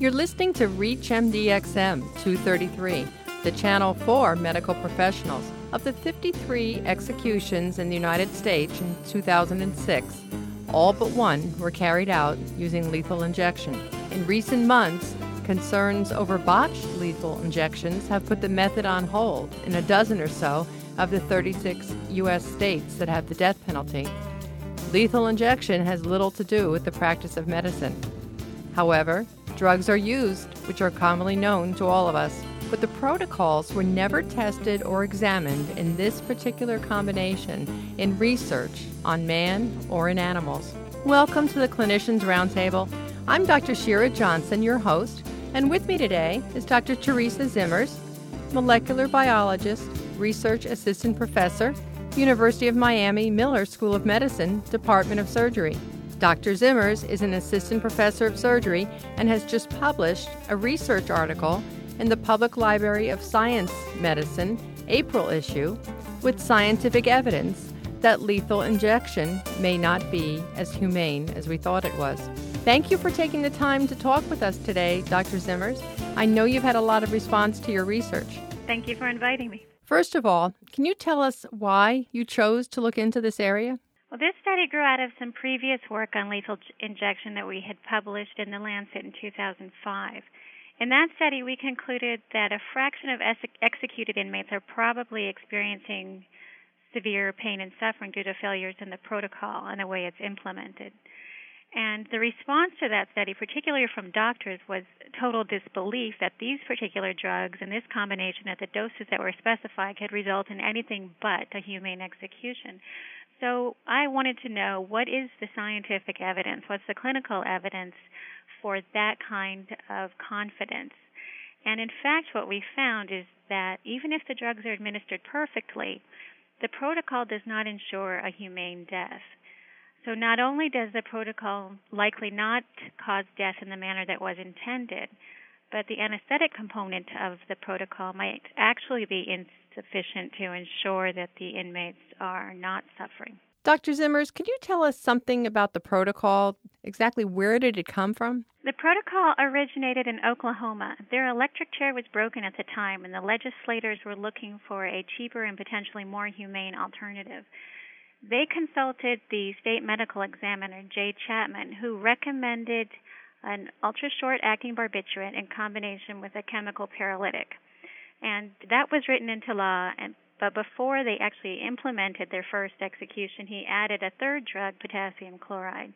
You're listening to ReachMD-XM 233, the channel for medical professionals. Of the 53 executions in the United States in 2006, all but one were carried out using lethal injection. In recent months, concerns over botched lethal injections have put the method on hold in a dozen or so of the 36 U.S. states that have the death penalty. Lethal injection has little to do with the practice of medicine. However, drugs are used, which are commonly known to all of us, but the protocols were never tested or examined in this particular combination in research on man or in animals. Welcome to the Clinicians Roundtable. I'm Dr. Shira Johnson, your host, and with me today is Dr. Teresa Zimmers, molecular biologist, research assistant professor, University of Miami Miller School of Medicine, Department of Surgery. Dr. Zimmers is an assistant professor of surgery and has just published a research article in the Public Library of Science Medicine April issue with scientific evidence that lethal injection may not be as humane as we thought it was. Thank you for taking the time to talk with us today, Dr. Zimmers. I know you've had a lot of response to your research. Thank you for inviting me. First of all, can you tell us why you chose to look into this area? Well, this study grew out of some previous work on lethal injection that we had published in The Lancet in 2005. In that study, we concluded that a fraction of ex- executed inmates are probably experiencing severe pain and suffering due to failures in the protocol and the way it's implemented. And the response to that study, particularly from doctors, was total disbelief that these particular drugs and this combination at the doses that were specified could result in anything but a humane execution. So I wanted to know what is the scientific evidence? What's the clinical evidence for that kind of confidence? And in fact, what we found is that even if the drugs are administered perfectly, the protocol does not ensure a humane death. So not only does the protocol likely not cause death in the manner that was intended, but the anesthetic component of the protocol might actually be insufficient to ensure that the inmates are not suffering. Dr. Zimmers, could you tell us something about the protocol? Exactly where did it come from? The protocol originated in Oklahoma. Their electric chair was broken at the time, and the legislators were looking for a cheaper and potentially more humane alternative. They consulted the state medical examiner, Jay Chapman, who recommended an ultra short acting barbiturate in combination with a chemical paralytic. And that was written into law and but before they actually implemented their first execution, he added a third drug, potassium chloride.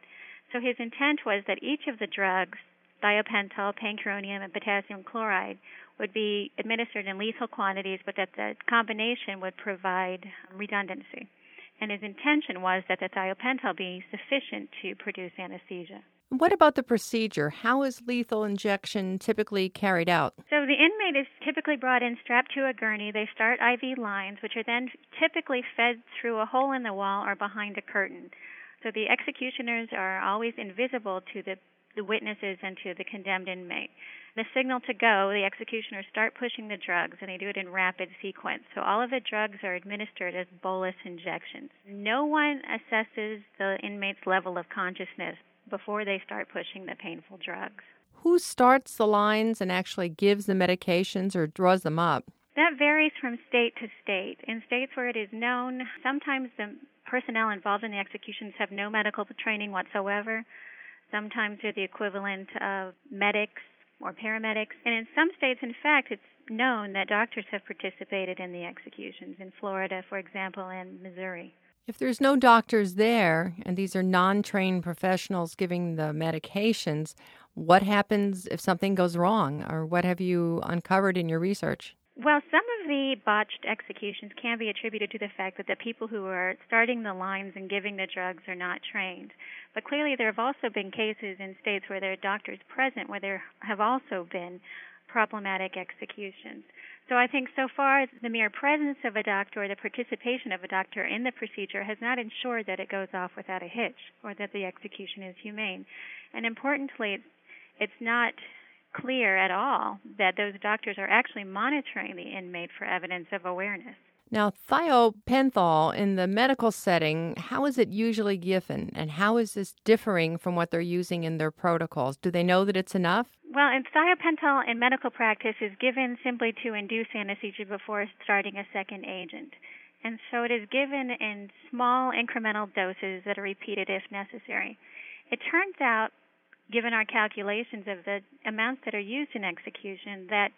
So his intent was that each of the drugs, thiopental, pancuronium, and potassium chloride, would be administered in lethal quantities, but that the combination would provide redundancy. And his intention was that the thiopental be sufficient to produce anesthesia. What about the procedure? How is lethal injection typically carried out? So the inmate is typically brought in strapped to a gurney. They start IV lines, which are then typically fed through a hole in the wall or behind a curtain. So the executioners are always invisible to the, the witnesses and to the condemned inmate. The signal to go, the executioners start pushing the drugs, and they do it in rapid sequence. So all of the drugs are administered as bolus injections. No one assesses the inmate's level of consciousness before they start pushing the painful drugs. Who starts the lines and actually gives the medications or draws them up? That varies from state to state. In states where it is known, sometimes the personnel involved in the executions have no medical training whatsoever. Sometimes they're the equivalent of medics or paramedics. And in some states, in fact, it's known that doctors have participated in the executions. In Florida, for example, and Missouri. If there's no doctors there and these are non trained professionals giving the medications, what happens if something goes wrong, or what have you uncovered in your research? Well, some of the botched executions can be attributed to the fact that the people who are starting the lines and giving the drugs are not trained. But clearly, there have also been cases in states where there are doctors present where there have also been problematic executions. So I think so far the mere presence of a doctor or the participation of a doctor in the procedure has not ensured that it goes off without a hitch or that the execution is humane. And importantly, it's not clear at all that those doctors are actually monitoring the inmate for evidence of awareness. Now, thiopental in the medical setting, how is it usually given and how is this differing from what they're using in their protocols? Do they know that it's enough? Well, and thiopental in medical practice is given simply to induce anesthesia before starting a second agent. And so it is given in small incremental doses that are repeated if necessary. It turns out, given our calculations of the amounts that are used in execution, that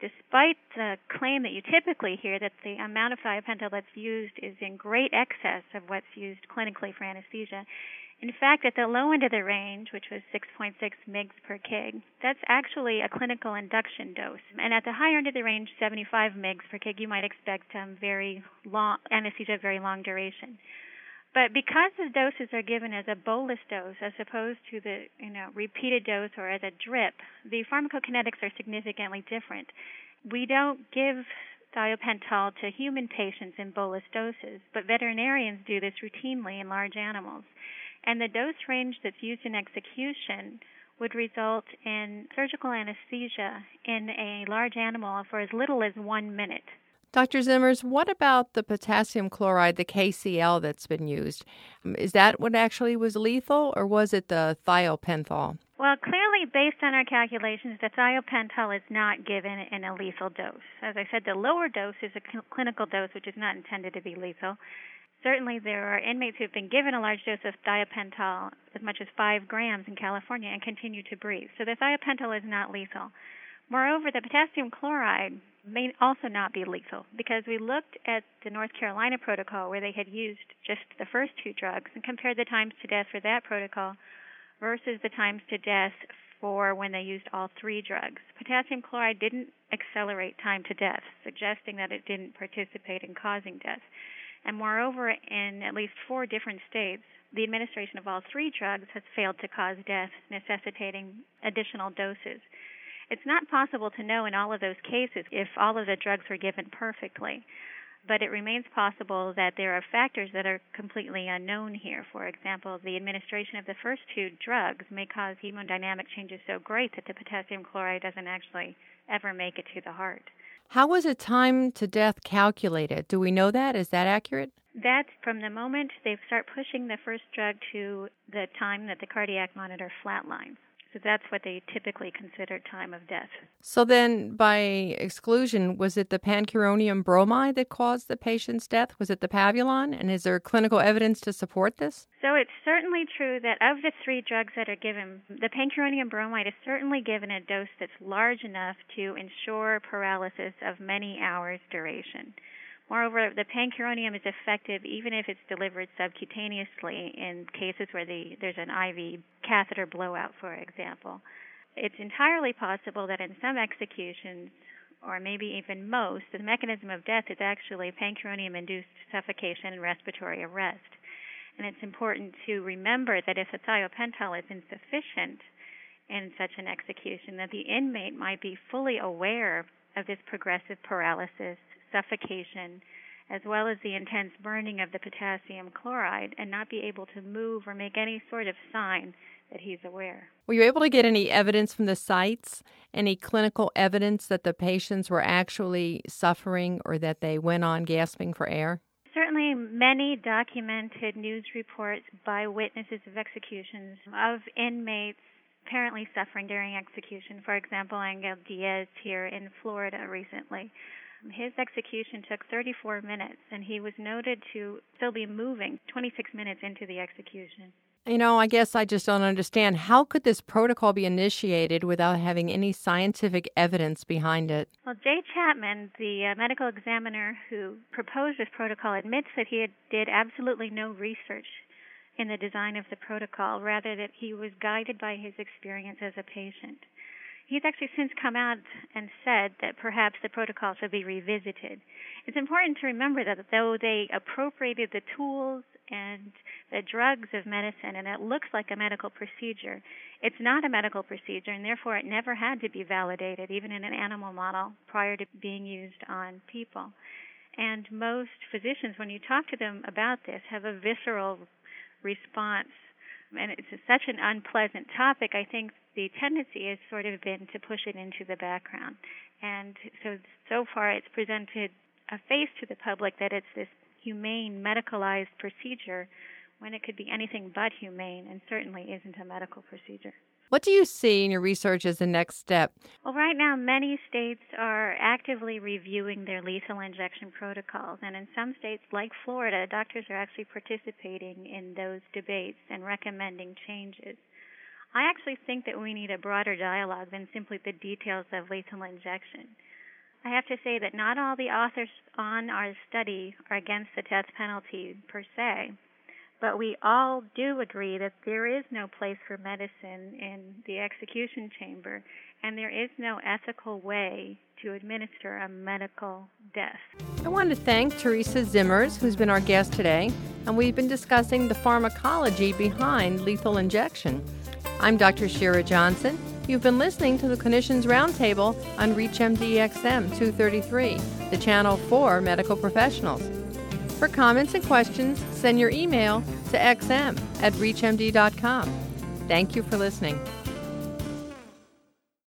despite the claim that you typically hear that the amount of thiopental that's used is in great excess of what's used clinically for anesthesia, in fact, at the low end of the range, which was 6.6 mg per kg, that's actually a clinical induction dose. And at the higher end of the range, 75 mg per kg, you might expect um, very long anesthesia, very long duration. But because the doses are given as a bolus dose as opposed to the you know repeated dose or as a drip, the pharmacokinetics are significantly different. We don't give thiopental to human patients in bolus doses, but veterinarians do this routinely in large animals. And the dose range that's used in execution would result in surgical anesthesia in a large animal for as little as one minute. Dr. Zimmers, what about the potassium chloride, the KCl that's been used? Um, is that what actually was lethal, or was it the thiopental? Well, clearly, based on our calculations, the thiopental is not given in a lethal dose. As I said, the lower dose is a clinical dose, which is not intended to be lethal. Certainly, there are inmates who have been given a large dose of thiopental, as much as five grams in California, and continue to breathe. So the thiopental is not lethal. Moreover, the potassium chloride may also not be lethal because we looked at the North Carolina protocol where they had used just the first two drugs and compared the times to death for that protocol versus the times to death for when they used all three drugs. Potassium chloride didn't accelerate time to death, suggesting that it didn't participate in causing death. And moreover, in at least four different states, the administration of all three drugs has failed to cause death, necessitating additional doses. It's not possible to know in all of those cases if all of the drugs were given perfectly, but it remains possible that there are factors that are completely unknown here. For example, the administration of the first two drugs may cause hemodynamic changes so great that the potassium chloride doesn't actually ever make it to the heart. How was a time to death calculated? Do we know that? Is that accurate? That's from the moment they start pushing the first drug to the time that the cardiac monitor flatlines. So that's what they typically consider time of death. So then, by exclusion, was it the pancuronium bromide that caused the patient's death? Was it the Pavulon? And is there clinical evidence to support this? So it's certainly true that of the three drugs that are given, the pancuronium bromide is certainly given a dose that's large enough to ensure paralysis of many hours duration. Moreover, the pancuronium is effective even if it's delivered subcutaneously in cases where the, there's an IV catheter blowout, for example. It's entirely possible that in some executions, or maybe even most, the mechanism of death is actually pancuronium induced suffocation and respiratory arrest. And it's important to remember that if thiopental is insufficient in such an execution, that the inmate might be fully aware of this progressive paralysis suffocation, as well as the intense burning of the potassium chloride, and not be able to move or make any sort of sign that he's aware. Were you able to get any evidence from the sites, any clinical evidence that the patients were actually suffering or that they went on gasping for air? Certainly, many documented news reports by witnesses of executions of inmates apparently suffering during execution. For example, Angel Diaz here in Florida recently his execution took 34 minutes, and he was noted to still be moving 26 minutes into the execution. You know, I guess I just don't understand. How could this protocol be initiated without having any scientific evidence behind it? Well, Jay Chapman, the uh, medical examiner who proposed this protocol, admits that he had, did absolutely no research in the design of the protocol, rather, that he was guided by his experience as a patient. He's actually since come out and said that perhaps the protocol should be revisited. It's important to remember that though they appropriated the tools and the drugs of medicine and it looks like a medical procedure, it's not a medical procedure and therefore it never had to be validated, even in an animal model, prior to being used on people. And most physicians, when you talk to them about this, have a visceral response and it's such an unpleasant topic, I think the tendency has sort of been to push it into the background. And so, so far it's presented a face to the public that it's this humane, medicalized procedure when it could be anything but humane and certainly isn't a medical procedure. What do you see in your research as the next step? Well, right now, many states are actively reviewing their lethal injection protocols. And in some states, like Florida, doctors are actually participating in those debates and recommending changes. I actually think that we need a broader dialogue than simply the details of lethal injection. I have to say that not all the authors on our study are against the death penalty per se, but we all do agree that there is no place for medicine in the execution chamber, and there is no ethical way to administer a medical death. I want to thank Teresa Zimmers, who's been our guest today, and we've been discussing the pharmacology behind lethal injection. I'm Dr. Shira Johnson. You've been listening to the Clinicians Roundtable on ReachMD-XM 233, the channel for medical professionals. For comments and questions, send your email to xm at reachmd.com. Thank you for listening.